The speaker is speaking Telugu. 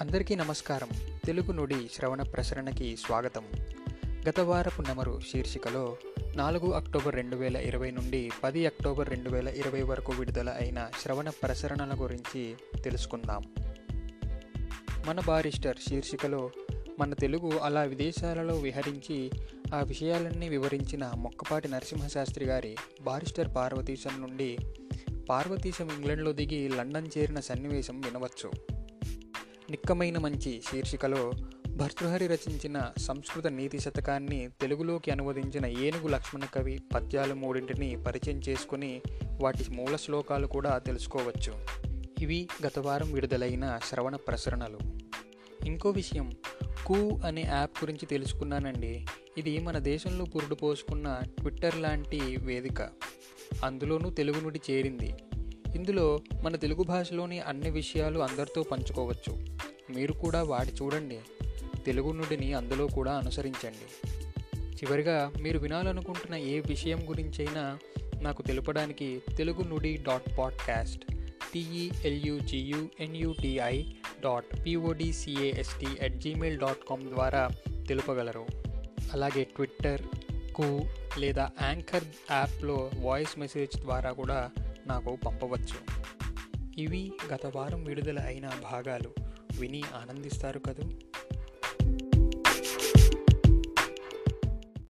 అందరికీ నమస్కారం. తెలుగు నుడి శ్రవణ ప్రసరణకి స్వాగతం. గత వారపు నమరు శీర్షికలో నాలుగు అక్టోబర్ రెండు వేల ఇరవై నుండి పది అక్టోబర్ రెండు వేల ఇరవై వరకు విడుదల అయిన శ్రవణ ప్రసరణల గురించి తెలుసుకుందాం. మన బారిస్టర్ శీర్షికలో మన తెలుగు అలా విదేశాలలో విహరించి ఆ విషయాలన్నీ వివరించిన మొక్కపాటి నరసింహశాస్త్రి గారి బారిస్టర్ పార్వతీశం నుండి పార్వతీశం ఇంగ్లండ్లో దిగి లండన్ చేరిన సన్నివేశం వినవచ్చు. నిక్కమైన మంచి శీర్షికలో భర్తృహరి రచించిన సంస్కృత నీతి శతకాన్ని తెలుగులోకి అనువదించిన ఏనుగు లక్ష్మణ కవి పద్యాలు మూడింటిని పరిచయం చేసుకుని వాటి మూల శ్లోకాలు కూడా తెలుసుకోవచ్చు. ఇవి గత వారం విడుదలైన శ్రవణ ప్రసరణలు. ఇంకో విషయం కూ అనే యాప్ గురించి తెలుసుకున్నానండి. ఇది మన దేశంలో పురుడు పోసుకున్న ట్విట్టర్ లాంటి వేదిక. అందులోనూ తెలుగు నుండి చేరింది. ఇందులో మన తెలుగు భాషలోని అన్ని విషయాలు అందరితో పంచుకోవచ్చు. మీరు కూడా వాడి చూడండి. తెలుగు నుడిని అందులో కూడా అనుసరించండి. చివరిగా మీరు వినాలనుకుంటున్న ఏ విషయం గురించైనా నాకు తెలుపడానికి Telugu నుడి dot podcast టీఈఎల్యుజియుఎన్యుటిఐ dot పిఓడిసిఏఎస్టి at Gmail dot com ద్వారా తెలుపగలరు. అలాగే ట్విట్టర్కు లేదా యాంకర్ యాప్లో వాయిస్ మెసేజ్ ద్వారా కూడా నాకు పంపవచ్చు. ఇవి గత వారం విడుదల అయిన భాగాలు. విని ఆనందిస్తారు కదూ?